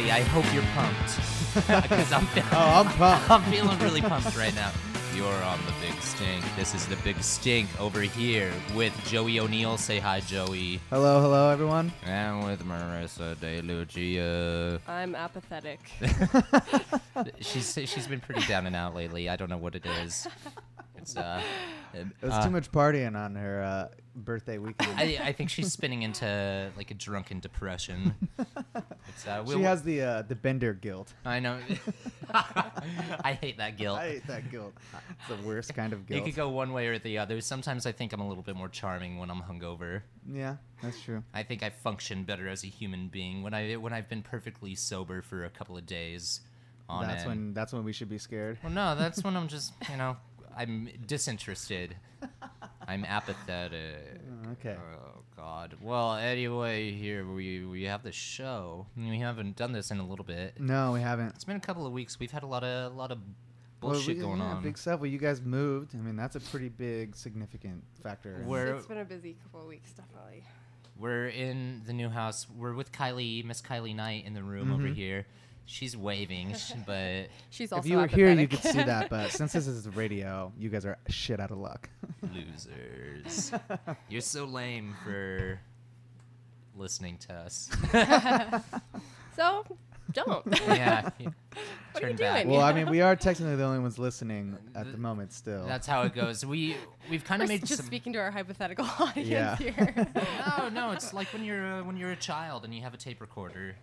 everybody. I hope you're pumped. Because I'm, fe- Oh, I'm pumped. I'm feeling really pumped right now. You're on the big stink. This is the big stink over here with Joey O'Neill. Say hi, Joey. Hello, hello, everyone. And with Marissa De Lucia. I'm apathetic. She's she's been pretty down and out lately. I don't know what it is. It's uh, There's uh, too much partying on her uh, birthday weekend. I, I think she's spinning into like a drunken depression. It's, uh, she we'll- has the uh, the bender guilt. I know. I hate that guilt. I hate that guilt. It's the worst kind of guilt. It could go one way or the other. Sometimes I think I'm a little bit more charming when I'm hungover. Yeah, that's true. I think I function better as a human being when I when I've been perfectly sober for a couple of days. On That's end. when that's when we should be scared. Well, no, that's when I'm just you know I'm disinterested. I'm apathetic. Okay. Oh God. Well, anyway, here we we have the show. We haven't done this in a little bit. No, we haven't. It's been a couple of weeks. We've had a lot of a lot of Well, bullshit we- going yeah, on. Big stuff. Well, you guys moved. I mean, that's a pretty big, significant factor. We're- it's been a busy couple of weeks, definitely. We're in the new house. We're with Kylie, Miss Kylie Knight, in the room over Mhm. here. She's waving, sh- but She's also if you were here, you could see that. But since this is radio, you guys are shit out of luck. losers. You're so lame for listening to us. so, don't. yeah. What are you back. doing? well, I mean, we are technically the only ones listening at the moment still. That's how it goes. We we've kind of made just some. speaking to our hypothetical audience Yeah. here. no, no, it's like when you're uh, when you're a child and you have a tape recorder,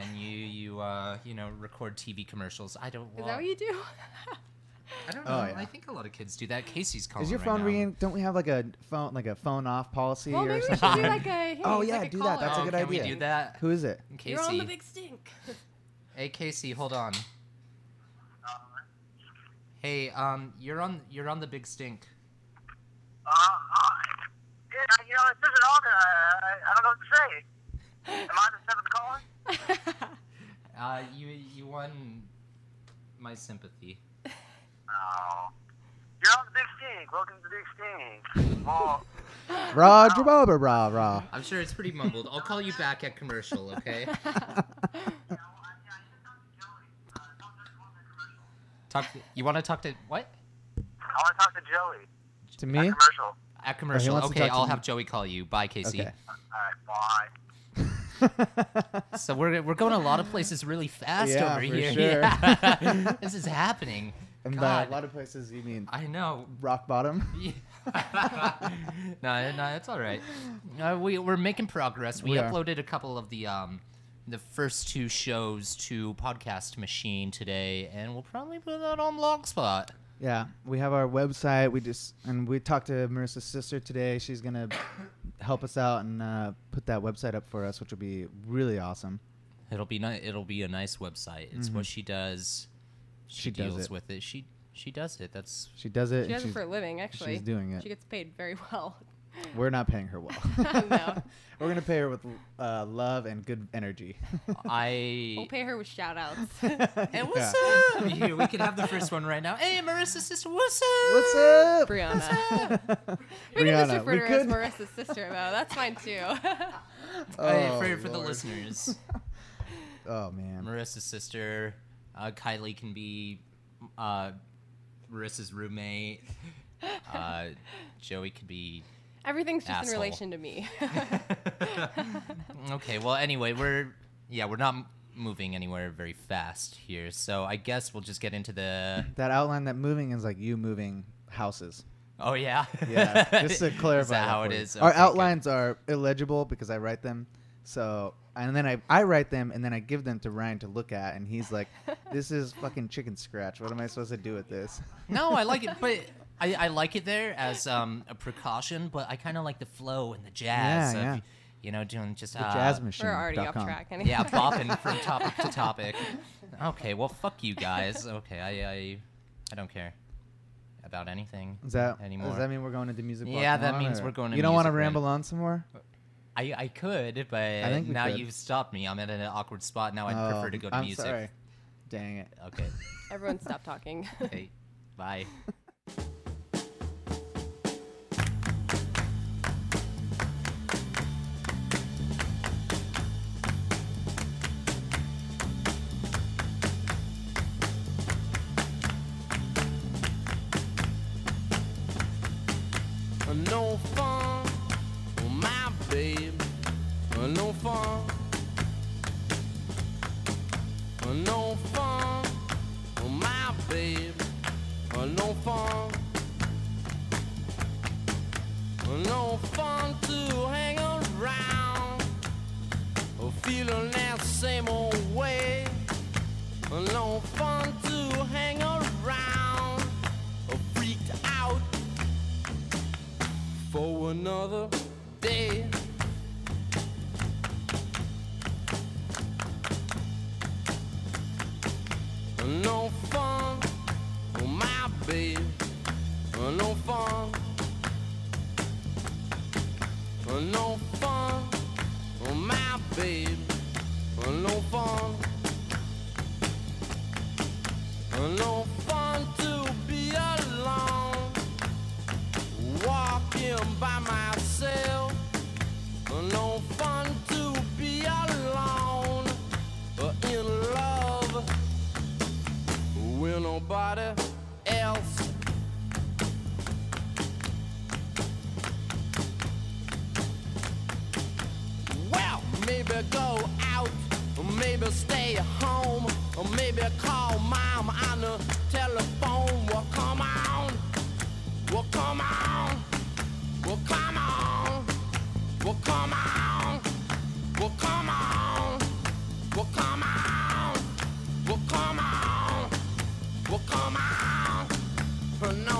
and you you uh you know record TV commercials. I don't. Is Well, that what you do? I don't know. Oh, yeah. I think a lot of kids do that. Casey's calling. Is your right phone now. ringing? Don't we have like a phone, like a phone off policy well, or maybe we should something? do like a. Hey, Oh, like yeah, a do that. That's a Oh, good can idea. we do that? Who is it? Casey. You're on the big stink. Hey Casey, hold on. Hey, um, you're on you're on the big stink. Uh, uh, yeah, you know, it doesn't all the, uh, I don't know what to say. Am I the seventh caller? Uh, you you won my sympathy. Oh. You're on the big stink. Welcome to the big stink. Well, Roger Bober, rah rah. I'm sure it's pretty mumbled. I'll call you back at commercial, okay? Talk. You want to talk to what? I want to talk to Joey. To me? At me? commercial. At commercial. wants to Okay, I'll me. have Joey call you. Bye, Casey. Okay. All right, bye. So we're we're going a lot of places really fast Yeah, over here. sure. Yeah. this is happening. and by God. a lot of places, you mean I know. rock bottom? no, no, it's all right. Uh, we we're making progress. We, We are. uploaded a couple of the um the first two shows to Podcast Machine today, and we'll probably put that on Blogspot. Yeah, we have our website. We just and we talked to Marissa's sister today. She's gonna help us out and uh, put that website up for us, which will be really awesome. It'll be ni- It'll be a nice website. It's what she does. She, Mm-hmm. She does deals it. with it. She she does it. That's She does it. She does it for a living, actually. She's doing it. She gets paid very well. We're not paying her well. No. We're gonna pay her with uh, love and good energy. I. We'll pay her with shout outs. Hey, what's Yeah. up? Here, we could have the first one right now. Hey, Marissa's sister, what's up? What's up, Brianna. we can just Brianna, refer we to her as could- Marissa's sister, though. That's fine too. Hey, Oh, for, for the Lord. listeners, Oh man. Marissa's sister, uh, Kylie can be uh, Marissa's roommate. Uh, Joey could be. Everything's just Asshole. in relation to me. okay, well, anyway, we're yeah, we're not m- moving anywhere very fast here, so I guess we'll just get into the. That outline, that moving is like you moving houses. Oh yeah. Yeah, just to clarify. Is that that how for it you. is? Our Okay, good. outlines are illegible because I write them. So and then I I write them and then I give them to Ryan to look at, and he's like, "This is fucking chicken scratch. What am I supposed to do with this?" No, I like it, but I, I like it there as um, a precaution. But I kind of like the flow and the jazz. Yeah, of, yeah. You know, doing just The uh, jazz machine. We're already off track. Anyway. Yeah, bopping from topic to topic. Okay, well, fuck you guys. Okay, I I, I don't care about anything Is that anymore. Does that mean we're going into music? Yeah, that one, means or- we're going to music. You don't want to ramble on some more? I I could, but think now could. you've stopped me. I'm at an awkward spot now. I'd Oh, prefer to go to I'm music. sorry. Dang it. Okay. Everyone stop talking. Okay. Bye. no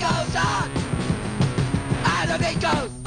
goes on. And beat goes.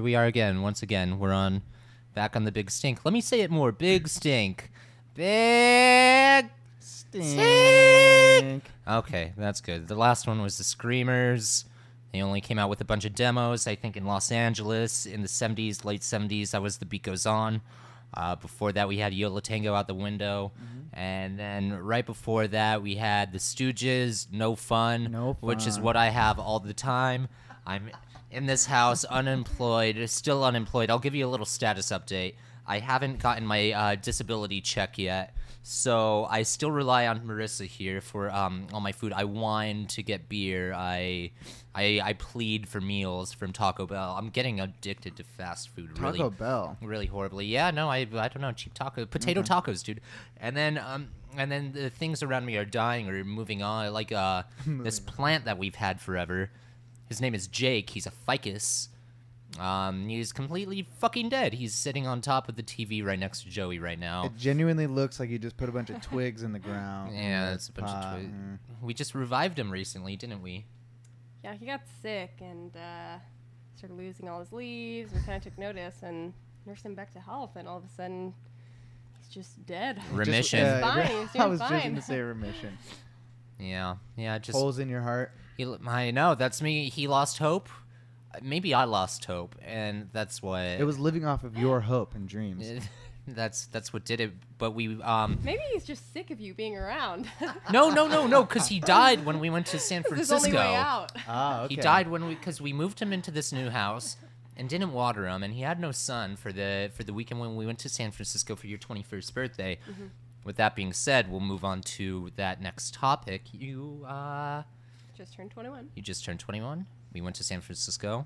Here we are again. Once again, we're on back on the big stink. Let me say it more. Big stink. Big Stink. Okay, that's good. The last one was the Screamers. They only came out with a bunch of demos, I think, in Los Angeles in the 70s, late 70s. That was The Beat Goes On. Uh, before that, we had Yo La Tengo out the window. And then right before that, we had The Stooges, No Fun, No which is what I have all the time. I'm in this house, unemployed, still unemployed. I'll give you a little status update. I haven't gotten my uh, disability check yet, so I still rely on Marissa here for um, all my food. I whine to get beer. I, I, I plead for meals from Taco Bell. I'm getting addicted to fast food. Taco really, Bell. really horribly. Yeah, no, I, I don't know, cheap taco, potato tacos, dude. And then um, and then the things around me are dying or moving on. Like uh, this plant that we've had forever. His name is Jake. He's a ficus. Um, he's completely fucking dead. He's sitting on top of the TV right next to Joey right now. It genuinely looks like you just put a bunch of twigs in the ground. Yeah, and it's a bunch pop, of twigs. mm. We just revived him recently, didn't we? Yeah, he got sick and uh, started losing all his leaves. We kind of took notice and nursed him back to health. And all of a sudden, he's just dead. Just- Remission. yeah, Fine, re- he's I doing was just going to say remission. Yeah, yeah. Just Holes in your heart. He. I know that's me. He lost hope. Maybe I lost hope, and that's what It was living off of your hope and dreams. that's that's what did it. But we um Maybe he's just sick of you being around. no no no no because he died when we went to San This is his Francisco. only way out. Ah, okay. He died when we because we moved him into this new house and didn't water him, and he had no son for the for the weekend when we went to San Francisco for your twenty first birthday. Mm-hmm. With that being said, we'll move on to that next topic. You uh Just turned 21. you just turned twenty one. We went to San Francisco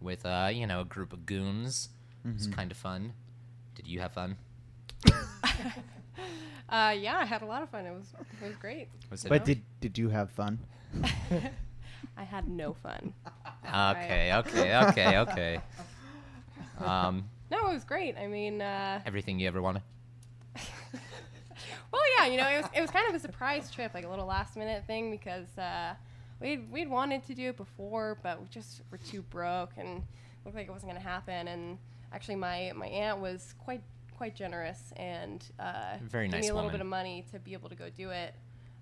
with uh you know a group of goons. It was Mhm. kind of fun. Did you have fun? Uh, yeah, I had a lot of fun. It was it was great. Was it But did did you have fun? I had no fun. okay okay okay okay. Um, No, it was great. I mean, uh, everything you ever wanted. well, yeah, you know, it was it was kind of a surprise trip, like a little last minute thing because uh, we'd we'd wanted to do it before, but we just were too broke and looked like it wasn't gonna happen. And actually, my my aunt was quite quite generous and uh, Very gave nice me a little woman. bit of money to be able to go do it.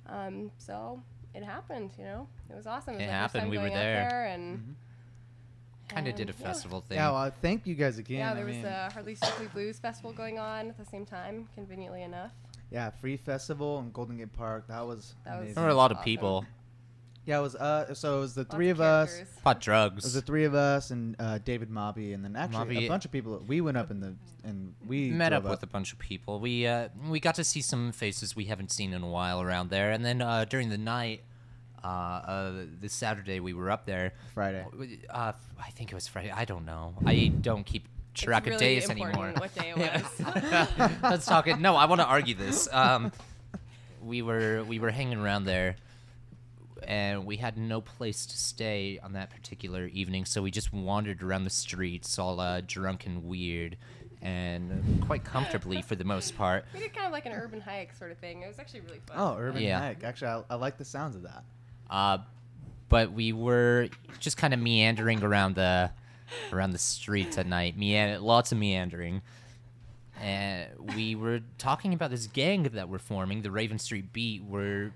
Um, so it happened. You know, it was awesome. It, It my first happened. We were going out there. and. Kind of did a yeah. festival thing. Yeah, well, thank you guys again. Yeah, I there was mean, the Hardly Strictly Blues Festival going on at the same time, conveniently enough. yeah, free festival in Golden Gate Park. That was That was- there were a lot of people. Yeah, it was uh. So it was the Lots three of of us. characters. Bought It was drugs. the three of us and uh, David Mobby, and then actually Mobby- a bunch of people. We went up in the and we met up drove with a bunch of people. We uh, we got to see some faces we haven't seen in a while around there, and then uh, during the night, uh, uh, this Saturday we were up there. Friday. Uh, I think it was Friday. I don't know. I don't keep It's track of really days important anymore. What day it was? Let's talk it. No, I want to argue this. Um, we were we were hanging around there, and we had no place to stay on that particular evening, so we just wandered around the streets, all uh, drunk and weird, and quite comfortably for the most part. we did kind of like an urban hike sort of thing. It was actually really fun. Oh, urban Yeah. hike. Actually, I, I like the sounds of that. Uh, but we were just kind of meandering around the around the streets at night. Mean- lots of meandering. And we were talking about this gang that we're forming, the Raven Street Beat, where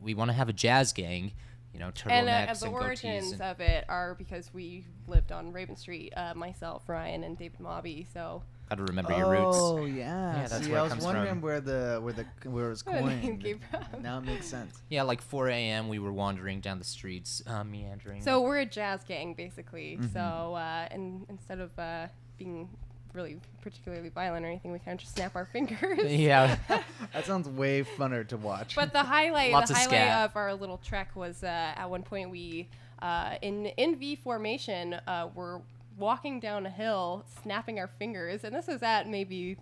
we want to have a jazz gang. You know, turtlenecks and and, uh, the goatees. origins and- of it are because we lived on Raven Street, uh, myself, Ryan, and David Mobby. So Gotta remember your roots. Oh yeah. Yeah, that's See, where it I was comes wondering from. where the where the where it was Where coined. came from. Now it makes sense. Yeah, like 4 a.m. we were wandering down the streets, uh, meandering. So we're a jazz gang, basically. Mhm. So, uh, and instead of uh, being really particularly violent or anything, we kind of just snap our fingers. yeah, That sounds way funner to watch. But the highlight, Lots the of highlight scat. of our little trek was uh, at one point we, uh, in in V formation, uh, were walking down a hill, snapping our fingers, and this was at maybe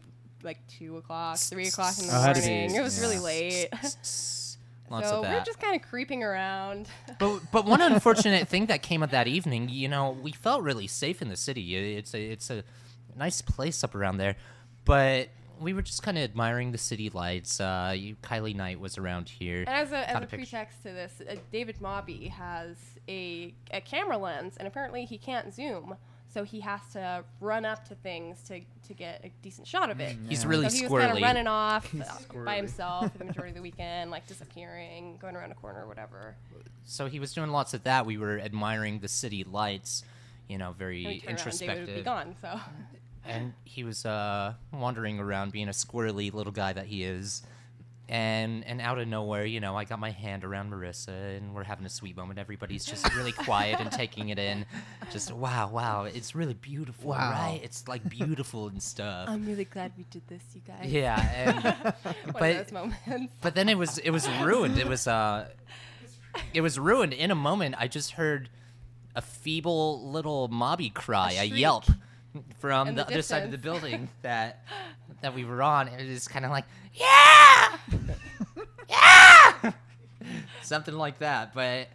like two o'clock, three o'clock in the Oh, had to be, morning. It was yeah. really late. lots so of we're just kind of creeping around. But but one unfortunate thing that came of that evening, you know, we felt really safe in the city. It's a it's a nice place up around there, but we were just kind of admiring the city lights. Uh, you, Kylie Knight was around here. And as a, as a a pretext to this, uh, David Mobby has a, a camera lens, and apparently he can't zoom, so he has to run up to things to, to get a decent shot of it. He's Yeah. really so he was kind of running off uh, by himself for the majority of the weekend, like disappearing, going around a corner, or whatever. So he was doing lots of that. We were admiring the city lights, you know, very And we turn around, and David would be gone. So and he was uh, wandering around being a squirrely little guy that he is. And and out of nowhere you know i got my hand around marissa and we're having a sweet moment. Everybody's just really quiet and taking it in. Just wow wow it's really beautiful Wow. right? It's like beautiful and stuff. I'm really glad we did this, you guys. yeah and One but- of those moments. but then it was it was ruined. It was uh it was ruined in a moment. I just heard a feeble little mobby cry. A a, yelp from the, the other side of the building that that we were on it was kind of like yeah yeah something like that but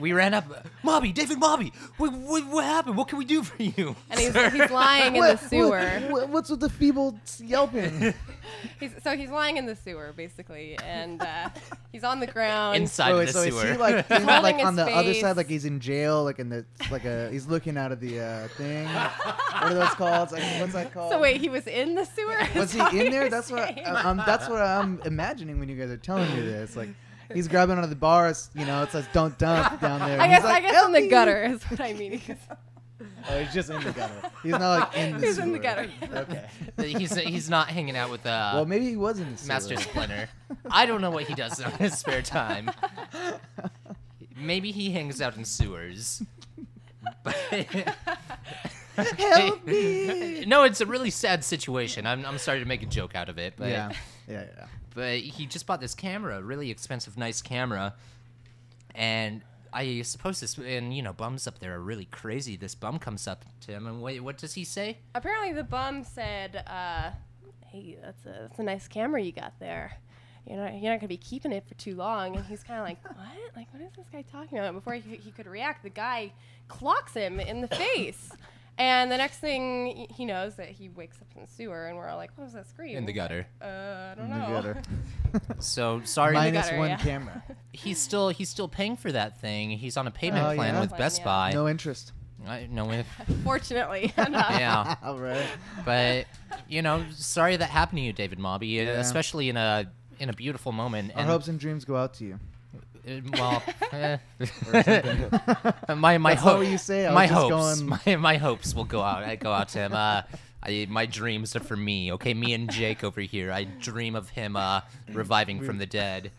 we ran up mobby david mobby what, what, what happened what can we do for you And he's, sir?" he's lying in What- the sewer. what- what's with the feeble yelping? He's, so he's lying in the sewer, basically, and uh, he's on the ground. inside Wait, wait, the so sewer is he like in, Holding like his on the other face. side, like he's in jail, like in the like a he's looking out of the uh, thing. what are those called? Like, what's that called? So wait, he was in the sewer? was he Is that in there? you're That's what saying? I, um, that's what I'm imagining when you guys are telling me this. Like he's grabbing onto the bars, you know, it says "Don't dump" down there. I and guess he's like, I guess "Help in the me!" gutter is what I mean. because- Oh, he's just in the gutter. He's not like in the He's in the gutter. Okay. he's he's not hanging out with uh well, maybe he was in the sewer. Master Splinter. I don't know what he does in his spare time. Maybe he hangs out in sewers. But Help me! no, it's a really sad situation. I'm, I'm sorry to make a joke out of it, but yeah, yeah, yeah. but he just bought this camera, really expensive, nice camera, and I suppose this and you know bums up there are really crazy. This bum comes up to him and wait, what does he say? Apparently, the bum said, uh, "Hey, that's a that's a nice camera you got there. You know, you're not gonna be keeping it for too long." And he's kind of like, "What? Like, what is this guy talking about?" Before he, he could react, the guy clocks him in the face. And the next thing he knows that he wakes up in the sewer, and we're all like, "What was that scream?" In the gutter. Uh, I don't In the gutter. So sorry, Minus gutter, one yeah. camera. he's still he's still paying for that thing. He's on a payment Oh, plan yeah? with Plan, Best yeah. Buy. No interest. I know if Fortunately, enough. yeah, All right. but you know, sorry that happened to you, David Mobby, uh, Yeah. especially in a in a beautiful moment. Our and, hopes and dreams go out to you. Uh, well, eh. my my That's hope, what you say. I was my just hopes, going- my, my hopes will go out. I go out to him. Uh, I, my dreams are for me. Okay, me and Jake over here. I dream of him uh, reviving from the dead.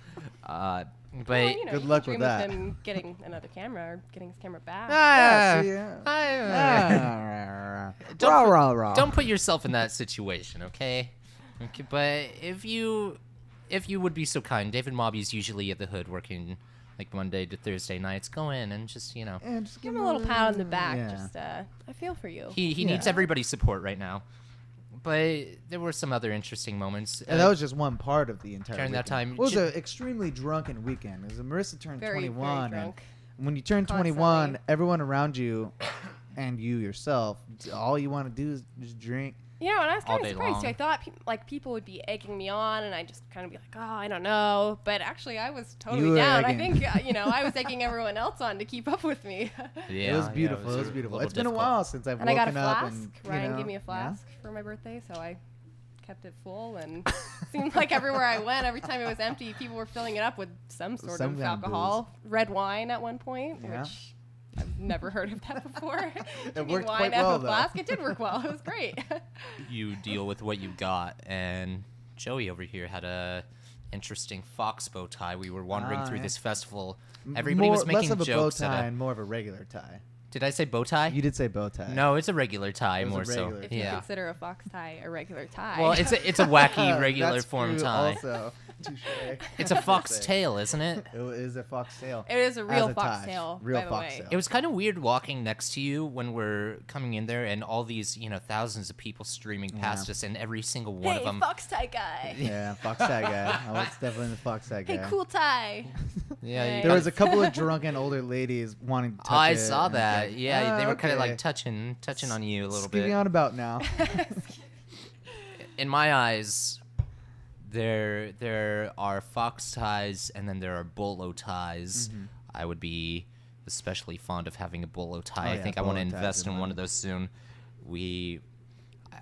Uh, But Well, you know, Good you luck can with that. of him getting another camera or getting his camera back. Ah, see, yeah. I- Don't Don't rah, put- rah, rah. don't put yourself in that situation, okay? okay? But if you if you would be so kind, David Mobby's usually at the hood working like Monday to Thursday nights. Go in and just you know Yeah, just Give him a little pat on the back. Yeah. Just, uh, I feel for you. he he needs everybody's support right now. But there were some other interesting moments. And Uh, that was just one part of the entire. During that weekend. time, it was J- an extremely drunken weekend. It was Marissa turned very, 21, very and when you turn Constantly. 21, everyone around you, and you yourself, all you want to do is just drink. You know, and I was kind of surprised too. I thought pe- like people would be egging me on, and I just kind of be like, "Oh, I don't know." But actually, I was totally were down. I think uh, you know I was egging everyone else on to keep up with me. yeah, it was yeah, beautiful. it was, beautiful. little It's been a while since I've and I got a woken up flask. and Ryan know, gave me a yeah. flask for my birthday, so I kept it full. And seemed like everywhere I went, every time it was empty, people were filling it up with some sort Some of kind of alcohol. Red wine at one point, Yeah. which. I've never heard of that before. Drinking worked wine quite out well, of a though. flask. It did work well. It was great. you deal with what you got. And Joey over here had a interesting fox bow tie. We were wandering Ah, through yeah. this festival. Everybody more, was making less of a jokes. bow at tie a- and more of a regular tie. Did I say bow tie? You did say bow tie. No, it's a regular tie It was a more so. regular if you Yeah. consider a fox tie a regular tie. Well, it's a it's a wacky regular That's form true tie. Also, Touche. It's a fox Say. tail, isn't it? It is a fox tail. It is a real As a tie. foxtail, Real by the foxtail. way. It was kind of weird walking next to you when we're coming in there and all these, you know, thousands of people streaming past Yeah. us and every single one hey, of them. fox tie guy. Yeah, fox tie guy. I was definitely the fox tie guy. Hey, cool tie. Yeah, you There was a couple of drunken older ladies wanting to touch I it saw and that. like, Yeah, they "Ah, were kind of okay. like touching, touching on you a little Skeeving bit. on about now. In my eyes, there there are fox ties and then there are bolo ties. I would be especially fond of having a bolo tie. Mm-hmm. Oh, I yeah, think I want to invest in one money. of those soon. We,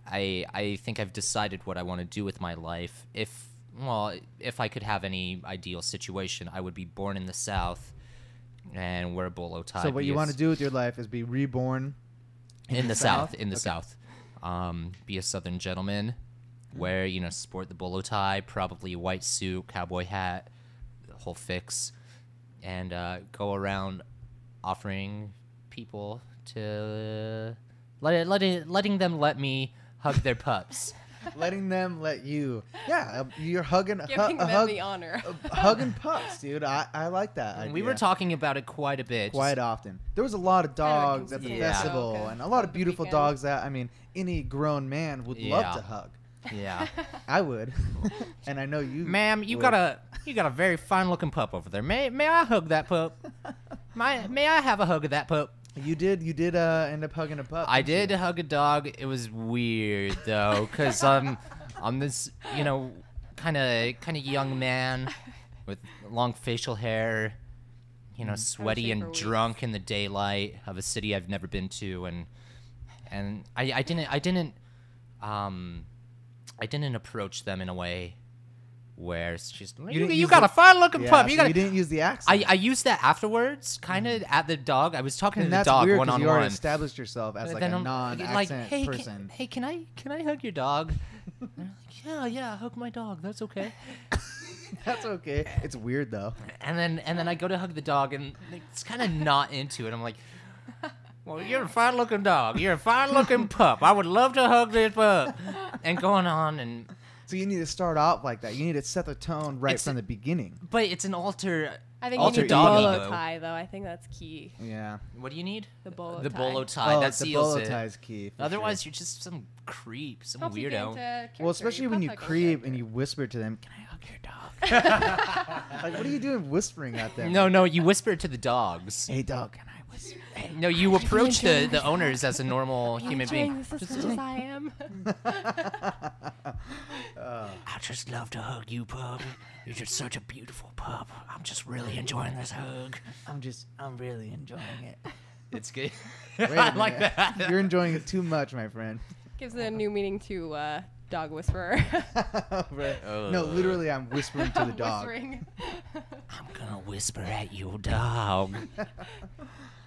I I think I've decided what I want to do with my life. If well, if I could have any ideal situation, I would be born in the South and wear a bolo tie. so what you want to do with your life is be reborn. in the South? south, in the Okay. south um, be a southern gentleman wear you know sport the bolo tie probably a white suit cowboy hat the whole fix and uh, go around offering people to let it, let it, letting them let me hug their pups letting them let you. Yeah, uh, you're hugging. hu- Giving a them hug, the honor. uh, hugging pups, dude. I, I like that. we were talking about it quite a bit quite often. There was a lot of Kind of a dogs at the consistent festival, joke and a lot of of beautiful dogs that I mean, any grown man would love to hug. Yeah I would, and I know you, ma'am you would. got a you got a very fine looking pup over there may may i hug that pup may, may i have a hug of that pup You did. You did uh, end up hugging a pup. I didn't you? hug a dog. It was weird though, cause um, I'm this you know, kind of kind of young man with long facial hair, you know, sweaty and for weeks. drunk in the daylight of a city I've never been to, and and I I didn't I didn't um, I didn't approach them in a way where it's just you, didn't you, got the- a fine looking Yeah, pup. so You got you didn't use the accent. I, I used that afterwards, kind of mm. at the dog. I was talking and to the dog one on you already one. established yourself as But like a a I'm non-accent hey, person. Can, hey, can I can I hug your dog? And I'm like, yeah, yeah, hug my dog. That's okay. That's okay. It's weird though. And then and then I go to hug the dog, and it's kind of not into it. I'm like, well, you're a fine looking dog. You're a fine looking pup. I would love to hug this pup. And going on, and So you need to start off like that. You need to set the tone right It's- from the beginning. but it's an alter. I think alter you need the dog bolo tie, though. I think that's key. Yeah. What do you need? The bolo the tie. bolo tie. oh, that the seals bolo it. tie is key. for Otherwise, sure. you're just some creep, some Helps you get weirdo. character, well, especially when you pup hugging creep and you whisper to them, "Can I hug your dog?" like, what are you doing whispering at them? No, no, you whisper to the dogs. Hey, dog, can I whisper? Hey. No, you approach the, the owners as a normal Are you human being. this as I am. Uh, I just love to hug you, pup. You're just such a beautiful pup. I'm just really enjoying this hug. I'm just, I'm really enjoying it. It's good. Wait a I like minute. that. You're enjoying it too much, my friend. Gives a new meaning to uh, dog whisperer. Right. Uh. no, literally, I'm whispering to the dog. Whispering. I'm gonna whisper at your dog.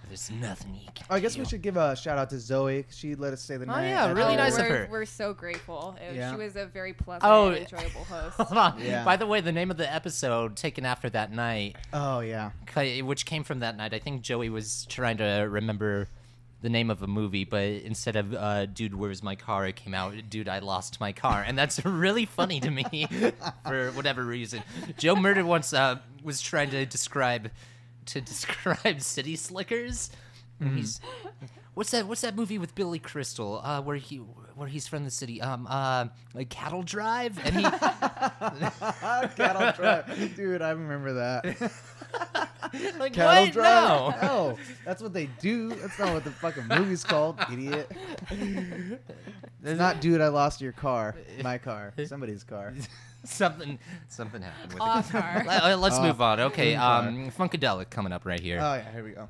There's nothing you can Oh, I guess do. we should give a shout out to Zoe. She let us stay the Oh, night. yeah, at really the- nice of we're, her. We're so grateful. It- Yeah. She was a very pleasant Oh. and enjoyable host. Hold on. Yeah. By the way, the name of the episode taken after that night, Oh yeah. ki- which came from that night, I think Joey was trying to remember the name of a movie, but instead of uh, "Dude, where's my car?" it came out "Dude, I lost my car," and that's really funny to me for whatever reason. Joe Murder once uh, was trying to describe to describe City Slickers. And he's what's that? What's that movie with Billy Crystal? Uh, where he where he's from the city? Um, uh, like Cattle Drive, and he. Cattle Drive. Dude, I remember that. like Cattle what? Drive. No. No, that's what they do. That's not what the fucking movie's called, idiot. It's not, dude. I lost your car. My car. Somebody's car. Something something happened with Aw, it. car. Let- Let's Oh, move on. Okay, um, Funkadelic coming up right here. Oh yeah, here we go.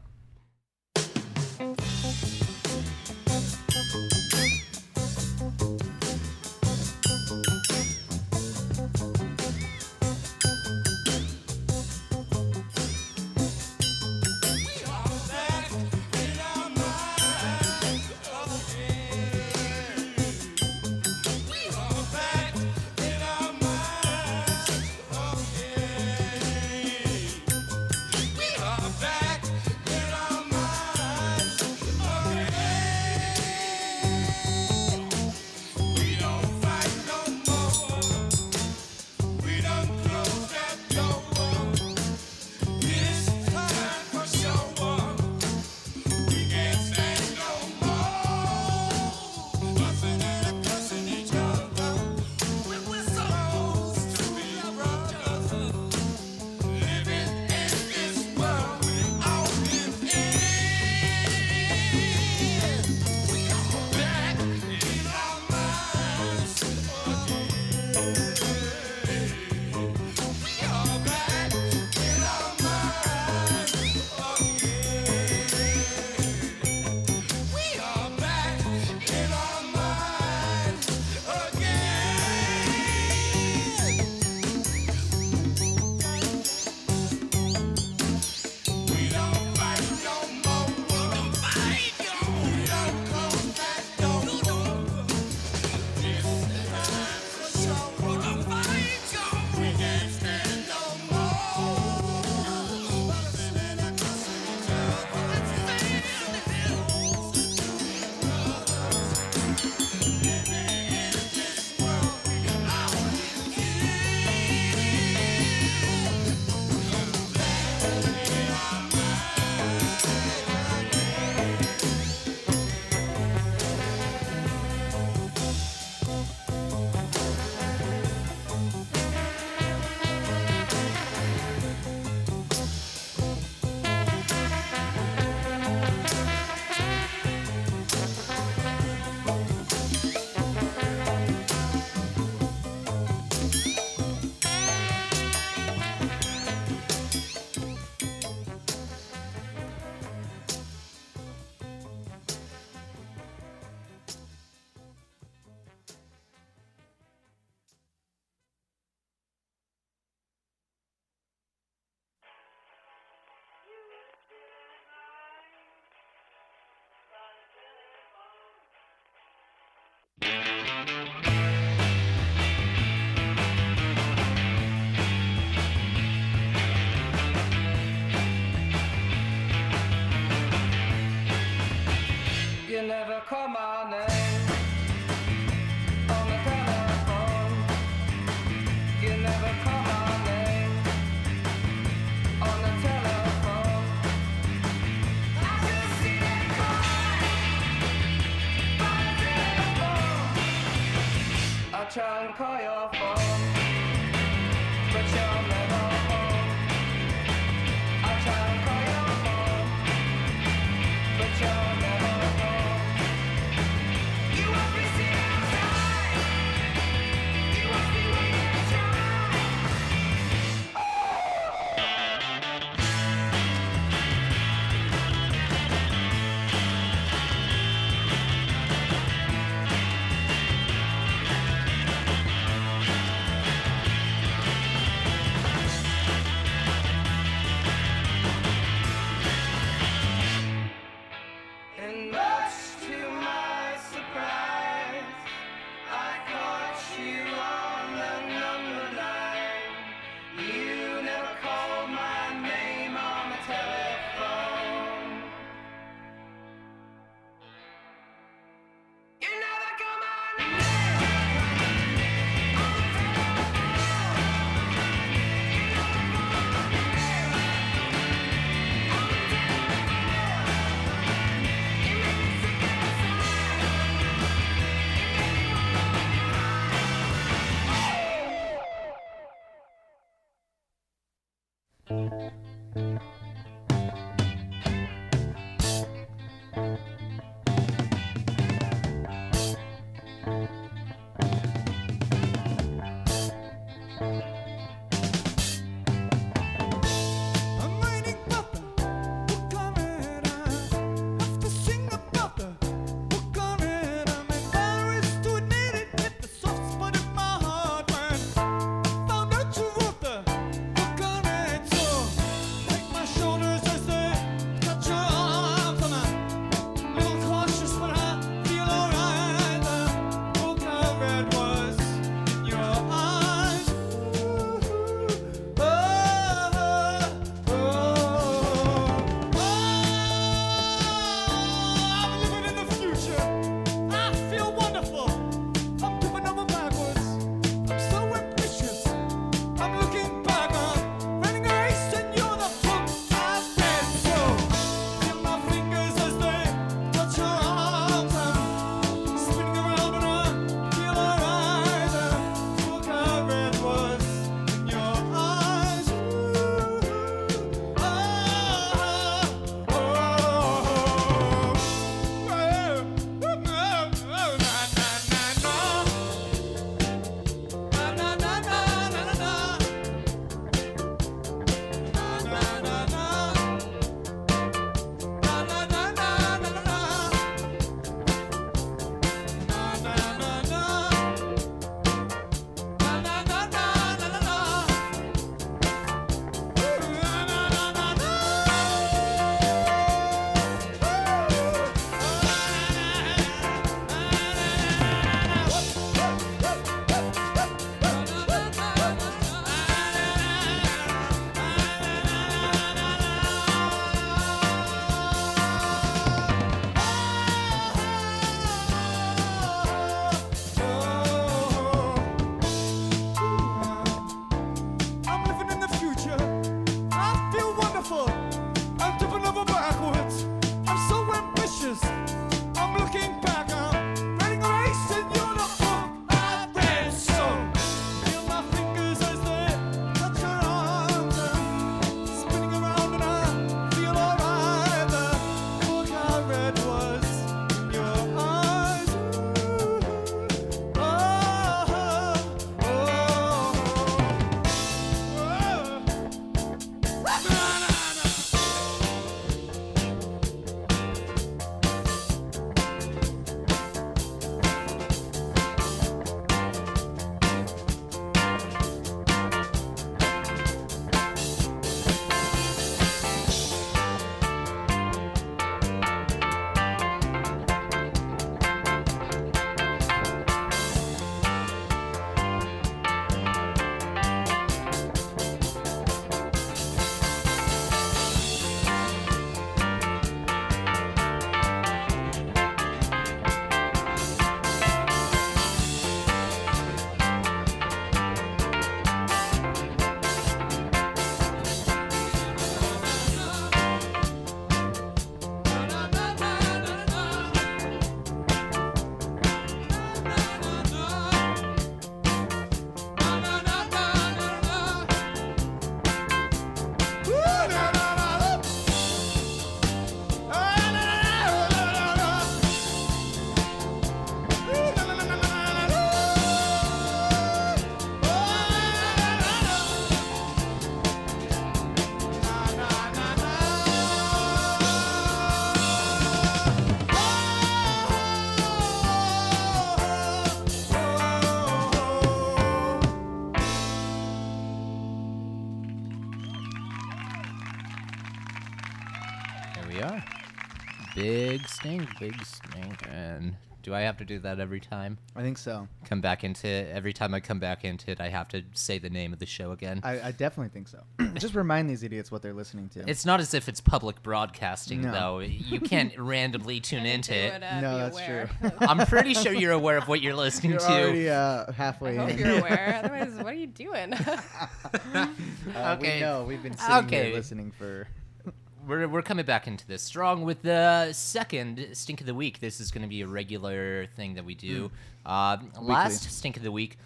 I Big stink, big stink. And do I have to do that every time? I think so. Come back into it. Every time I come back into it, I have to say the name of the show again. I, I definitely think so. Just remind these idiots what they're listening to. It's not as if it's public broadcasting, No. though. You can't randomly tune into it. uh, No, that's aware. I'm pretty sure you're aware of what you're listening You're to. already uh, I halfway hope in. you're aware. Otherwise, what are you doing? Uh, Okay. We know. We've been sitting Okay. here listening for. We're, we're coming back into this strong with the second stink of the week. This is going to be a regular thing that we do. Uh, last stink of the week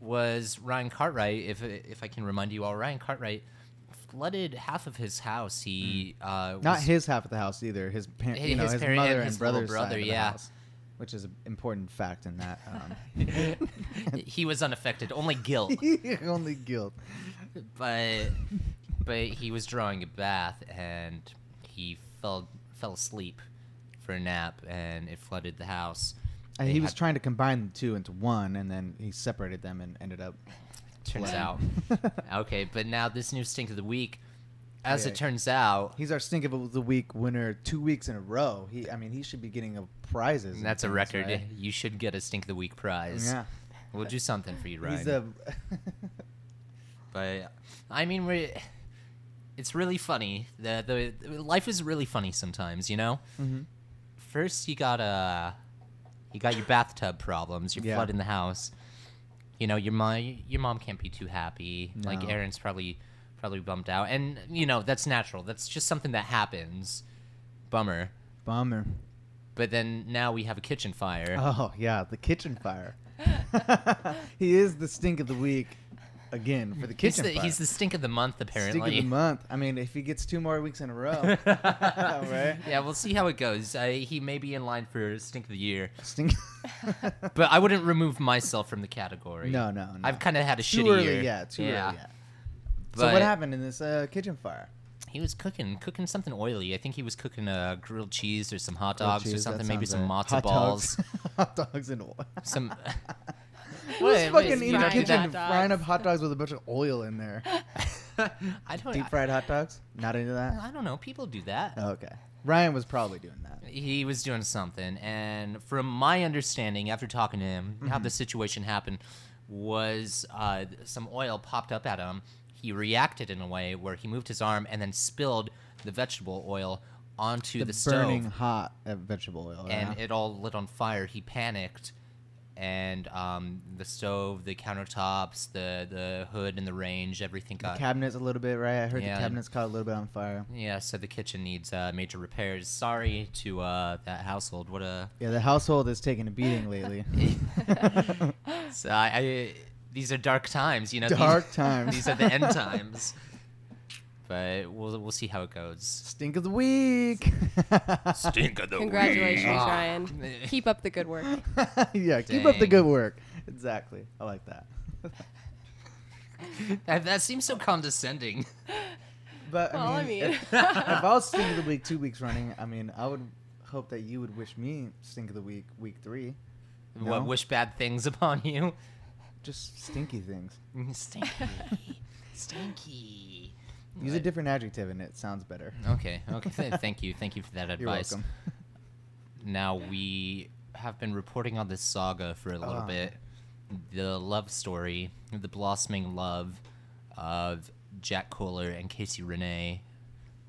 was Ryan Cartwright. If if I can remind you all, Ryan Cartwright flooded half of his house. He uh, Not his half of the house either. His you know, his his, parent mother and his brother's brother, side of the yeah. house, which is an important fact in that. Um, he was unaffected, only guilt. only guilt. but but he was drawing a bath and he fell fell asleep for a nap and it flooded the house. And They he was had- trying to combine the two into one, and then he separated them and ended up. turns out. okay, but now this new stink of the week, as oh, Yeah. it turns out, He's our stink of the week winner two weeks in a row. He, I mean, he should be getting a prizes. and that's a things, record. right? You should get a stink of the week prize. Yeah, We'll do something for you, Ryan. he's a. But I mean, we it's really funny. The the life is really funny sometimes, you know. Mhm. First, you got uh, you got your bathtub problems. You're Yeah. flooding the house. You know, your mom your mom can't be too happy. Like Aaron's probably probably bummed out, and you know that's natural. That's just something that happens. Bummer. Bummer. But then now we have a kitchen fire. Oh yeah, the kitchen fire. he is the stink of the week again for the he's kitchen the, fire. he's the stink of the month, apparently. stink of the month. I mean, if he gets two more weeks in a row, right? Yeah, we'll see how it goes. Uh, he may be in line for stink of the year, Stink. but I wouldn't remove myself from the category. No, no, no. I've kind of had a too shitty early year. yet. Too yeah. early yet. But So what happened in this uh, kitchen fire? He was cooking, cooking something oily. I think he was cooking uh, grilled cheese or some hot Grilled dogs or cheese, that something. Maybe some right. matzo Hot balls. dogs. hot dogs and oil. some. Who's Wait, fucking in the kitchen hot dogs? frying up hot dogs with a bunch of oil in there? I don't. Deep fried hot dogs? Not into that? I don't know. People do that. Oh, okay. Ryan was probably doing that. he was doing something and from my understanding after talking to him how Mm-hmm. the situation happened was uh, some oil popped up at him he reacted in a way where he moved his arm and then spilled the vegetable oil onto the, burning stove hot uh, vegetable oil. and yeah. it all lit on fire he panicked and um, the stove the countertops the, the hood and the range everything the cabinets a little bit, right? I heard Yeah. the cabinets caught a little bit on fire. yeah so the kitchen needs uh, major repairs sorry to uh, that household what a Yeah, the household is taking a beating lately. So I, I these are dark times, you know. these- Dark times. These are the end times. But we'll we'll see how it goes. Stink of the week. Stink of the week. Congratulations, Ah. Ryan. Keep up the good work. yeah, keep up the good work. Exactly. I like that. That, that seems so condescending. But Well, I I mean, mean- if, if I was stink of the week two weeks running, I mean, I would hope that you would wish me stink of the week week three. What wish bad things upon you? Just stinky things. Stinky, stinky. Use a different adjective and it sounds better. Okay, okay. Thank you, thank you for that advice. You're advice. welcome. Now we have been reporting on this saga for a little Ah. bit. The love story, the blossoming love of Jack Kohler and Casey Renee,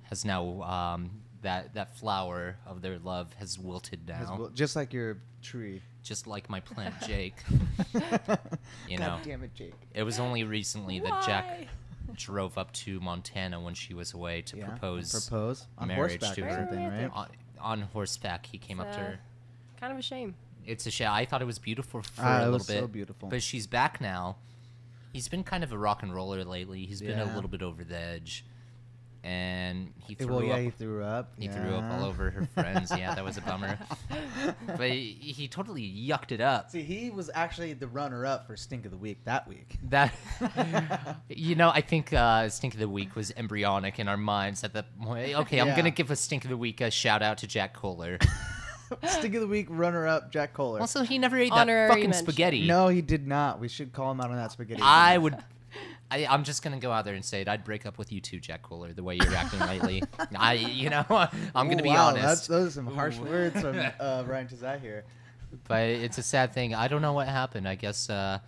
has now um, that that flower of their love has wilted now, As well- Just like your tree. just like my plant Jake. You know. Damn it, Jake. It was only recently that Jack Why? Drove up to Montana when she was away to Yeah, propose propose on marriage horseback to her. right? On, on horseback. He came up to Uh, her. Kind of a shame. It's a shame. I thought it was beautiful for Ah, a it little was bit. so beautiful. But she's back now. He's been kind of a rock and roller lately. He's been a little bit over the edge. And he threw well, yeah, up. he threw up. he threw up all over her friends. yeah, that was a bummer. But he, he totally yucked it up. See, he was actually the runner-up for Stink of the Week that week. That you know, I think uh, Stink of the Week was embryonic in our minds at the point. Okay, I'm Yeah. gonna give a Stink of the Week a shout out to Jack Kohler. Stink of the Week runner-up, Jack Kohler. also, he never ate that fucking mention. spaghetti. no, he did not. We should call him out on that spaghetti. I again. would, I, I'm just gonna go out there and say it. I'd break up with you too, Jack Kohler. The way you're acting lately, I, you know, I'm gonna Ooh, be wow, honest. That's, those are some harsh Ooh. words from uh, Ryan Tazai here. but it's a sad thing. I don't know what happened. I guess uh,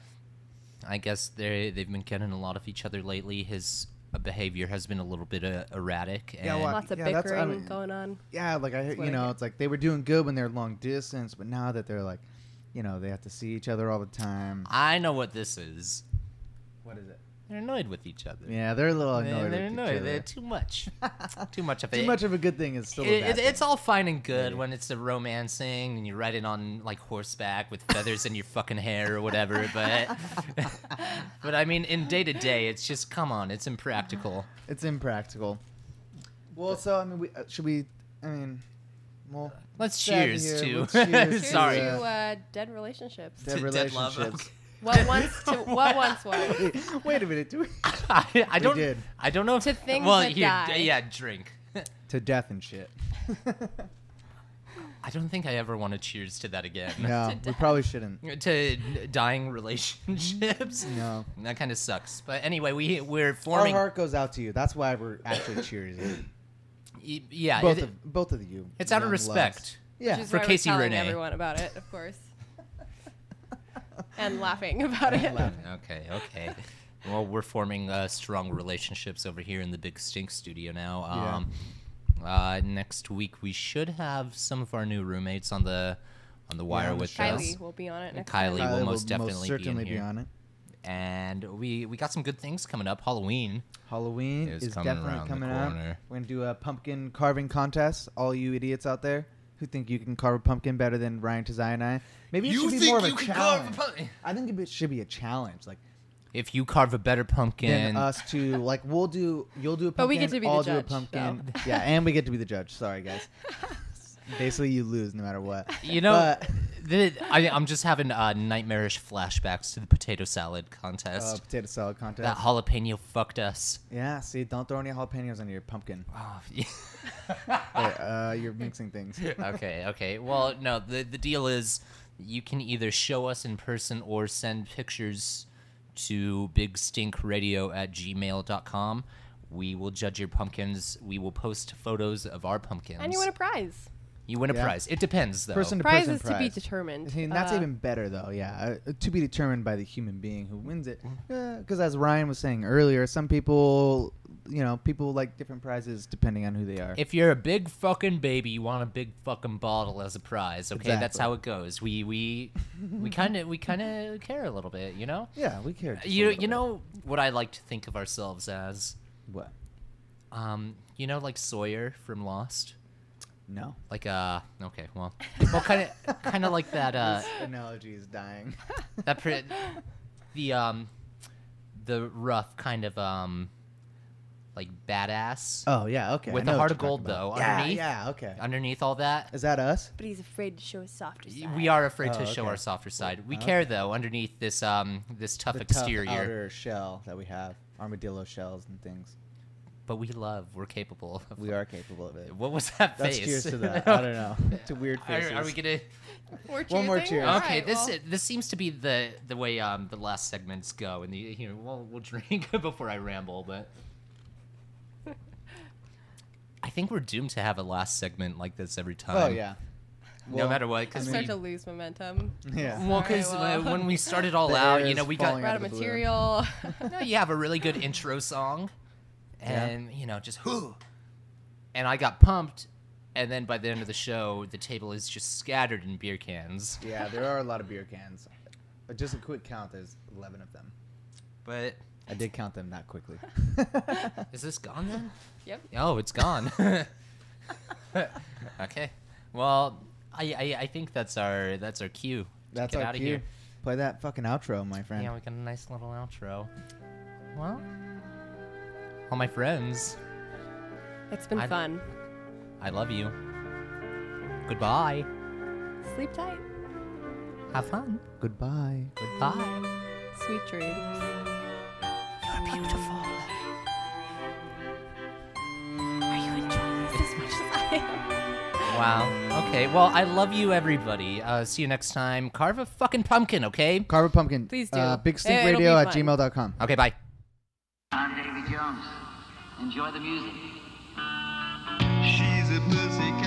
I guess they they've been getting a lot of each other lately. His uh, behavior has been a little bit uh, erratic. And Yeah, well, Lots of Yeah, that's- I bickering mean- going on. Yeah, like I heard, you know, hear. it's like they were doing good when they're long distance, but now that they're like, you know, they have to see each other all the time. I know what this is. What is it? They're annoyed with each other. Yeah, they're a little They- annoyed. they're with each annoyed. other. They're too much. too much of it. Too much of a good thing is still. a It- bad it- it's all fine and good Maybe. when it's a romancing and you ride it on like horseback with feathers in your fucking hair or whatever. But but I mean, in day to day, it's just come on, it's impractical. It's impractical. Well, so I mean, we, uh, should we? I mean, well, Let's Sad cheers to. Let's cheers Cheers Sorry. to, to uh, dead relationships. dead To dead love, relationships. What once to what once was. wait, wait a minute. Do we? I, I don't. did. I don't know if To things well, that here, die. d- yeah, drink. to death and shit. I don't think I ever want to cheers to that again. no, we probably shouldn't. Uh, to dying relationships. No. That kind of sucks. But anyway, we we're forming Our forming. heart goes out to you. That's why we're actually cheering. y- yeah, both it- of both of you. it's out of young respect. loves. Yeah. Which is For why we're Casey telling Renee. everyone about it, of course. And laughing about it. laughing. Okay, okay. well, we're forming uh, strong relationships over here in the Big Stink studio now. Yeah. Um, uh, next week we should have some of our new roommates on the on the wire on the with show. us. Kylie will be on it next Kylie time. will Kylie most definitely be in certainly here. on it. And we we got some good things coming up. Halloween. Halloween Is is, coming definitely coming up. We're gonna do a pumpkin carving contest. All you idiots out there who think you can carve a pumpkin better than Ryan Tazai and I, maybe it should be more of a challenge. I think it should be a challenge, like If you carve a better pumpkin, than us to like. We'll do. You'll do a pumpkin. But we get to be the I'll do a judge, pumpkin. Oh. Yeah, and we get to be the judge. Sorry, guys. Basically, you lose no matter what. you know, But- the, I, I'm just having uh, nightmarish flashbacks to the potato salad Uh, contest. potato salad contest. that jalapeno fucked us. yeah, see, don't throw any jalapenos on your pumpkin. Oh, yeah. Wait, uh, you're mixing things. okay, okay. Well, no, the the deal is you can either show us in person or send pictures to bigstinkradio at gmail.com. We will judge your pumpkins. We will post photos of our pumpkins. And you win a prize. You win a Yeah. prize. It depends, though. Person to Prize person is to be prize. determined. See, and that's Uh, even better though. Yeah, uh, to be determined by the human being who wins it. Because as Ryan was saying earlier, some people, you know, people like different prizes depending on who they are. if you're a big fucking baby, you want a big fucking bottle as a prize. Okay, that's Exactly. how it goes. We we we kind of we kind of care a little bit, you know. yeah, we care. just a You little you bit. know what I like to think of ourselves as. what? Um, you know, like Sawyer from Lost. No. Like uh, okay, well, well, kind of kind of like that uh This analogy is dying. that pre- the um the rough kind of um like badass oh yeah, okay. With know the heart of gold though Yeah, underneath yeah, okay. underneath all that Is that us? But he's afraid to show his softer side. we are afraid to Oh, show our softer side we Okay. care though underneath this um this tough the exterior tough outer shell that we have, armadillo shells and things. But we love we're capable of We are capable of it. what was that That's face cheers to that. I don't know. It's a weird are, are we gonna We're One more choosing? cheers. Okay right, this well, this seems to be the the way um the last segments go and the you know we'll, we'll drink before i ramble but i think we're doomed to have a last segment like this every time Oh yeah. no Well, matter what I because start we to lose momentum. Yeah. well because well. when we started all out you know we got falling We're out out of of the blue. material. no, you have a really good intro song Yeah. and you know just whoo and i got pumped and then by the end of the show the table is just scattered in beer cans Yeah, there are a lot of beer cans. But just a quick count, there's 11 of them. but I did count them that quickly. is this gone then yep. Oh, it's gone. okay. Well, I, I I think that's our that's our cue. to That's get our outta cue. here. Play that fucking outro, my friend. Yeah, we got a nice little outro. Well, all my friends. It's been I, fun. I love you. Goodbye. Sleep tight. Have fun. Goodbye. Goodbye. Sweet dreams. You're beautiful. Are you enjoying this as much as I am? Wow. Okay. Well, I love you, everybody. Uh, see you next time. Carve a fucking pumpkin, okay? Carve a pumpkin. Please do. Uh, BigStinkRadio at gmail.com. Okay, bye. I'm David Jones. Enjoy the music. She's a pussycat.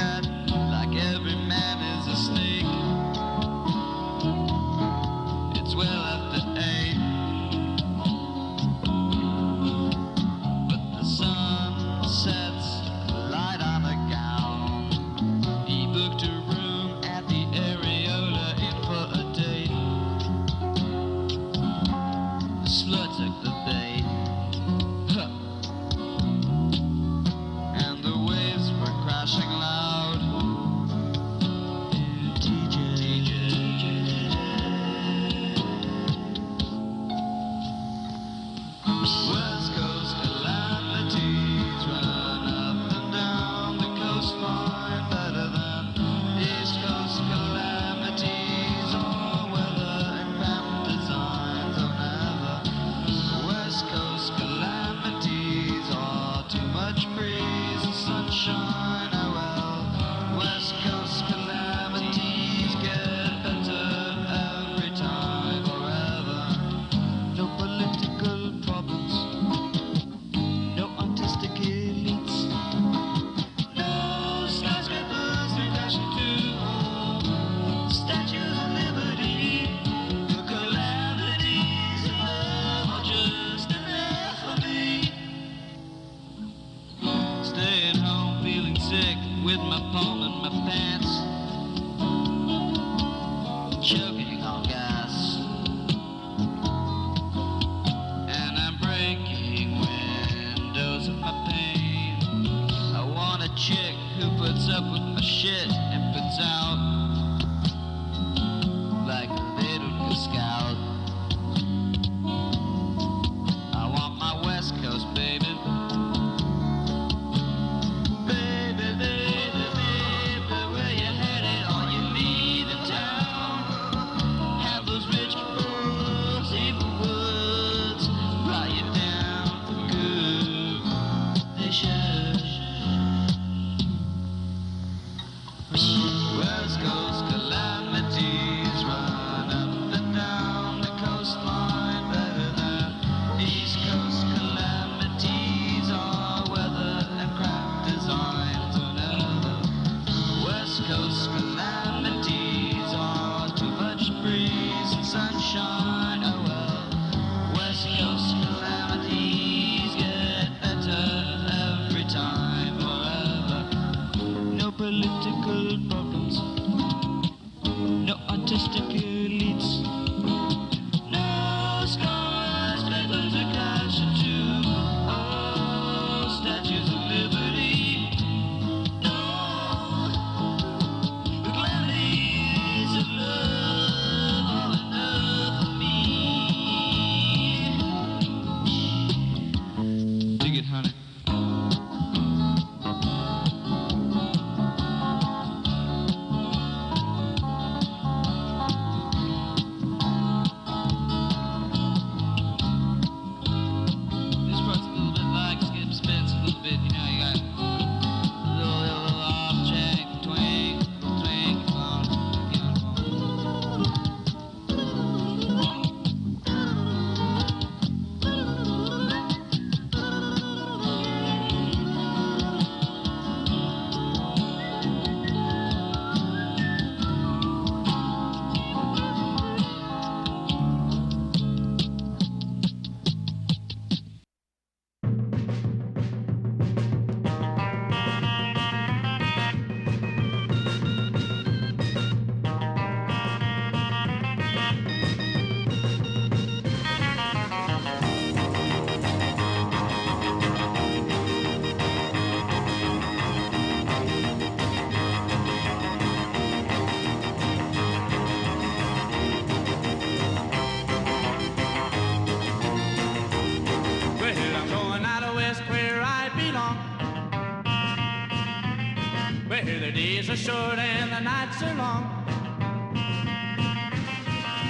short and the nights are long.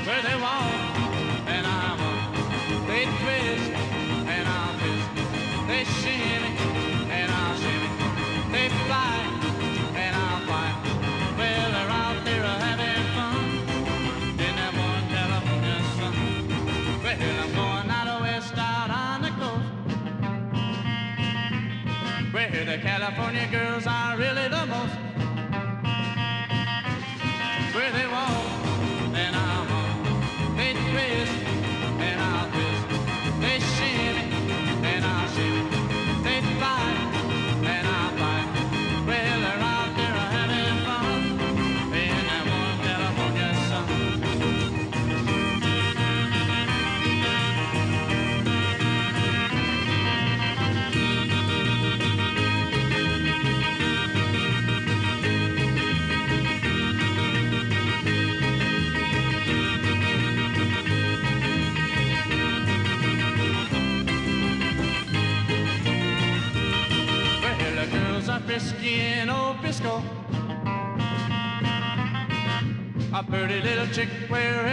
Where they walk and I'm on. They twist and I'll twist. They shimmy and I'll shimmy. They fly and I'll fly. Well, they're out there having fun in that warm California sun. Well, I'm going out west out on the coast. Where the California girls are really the most. A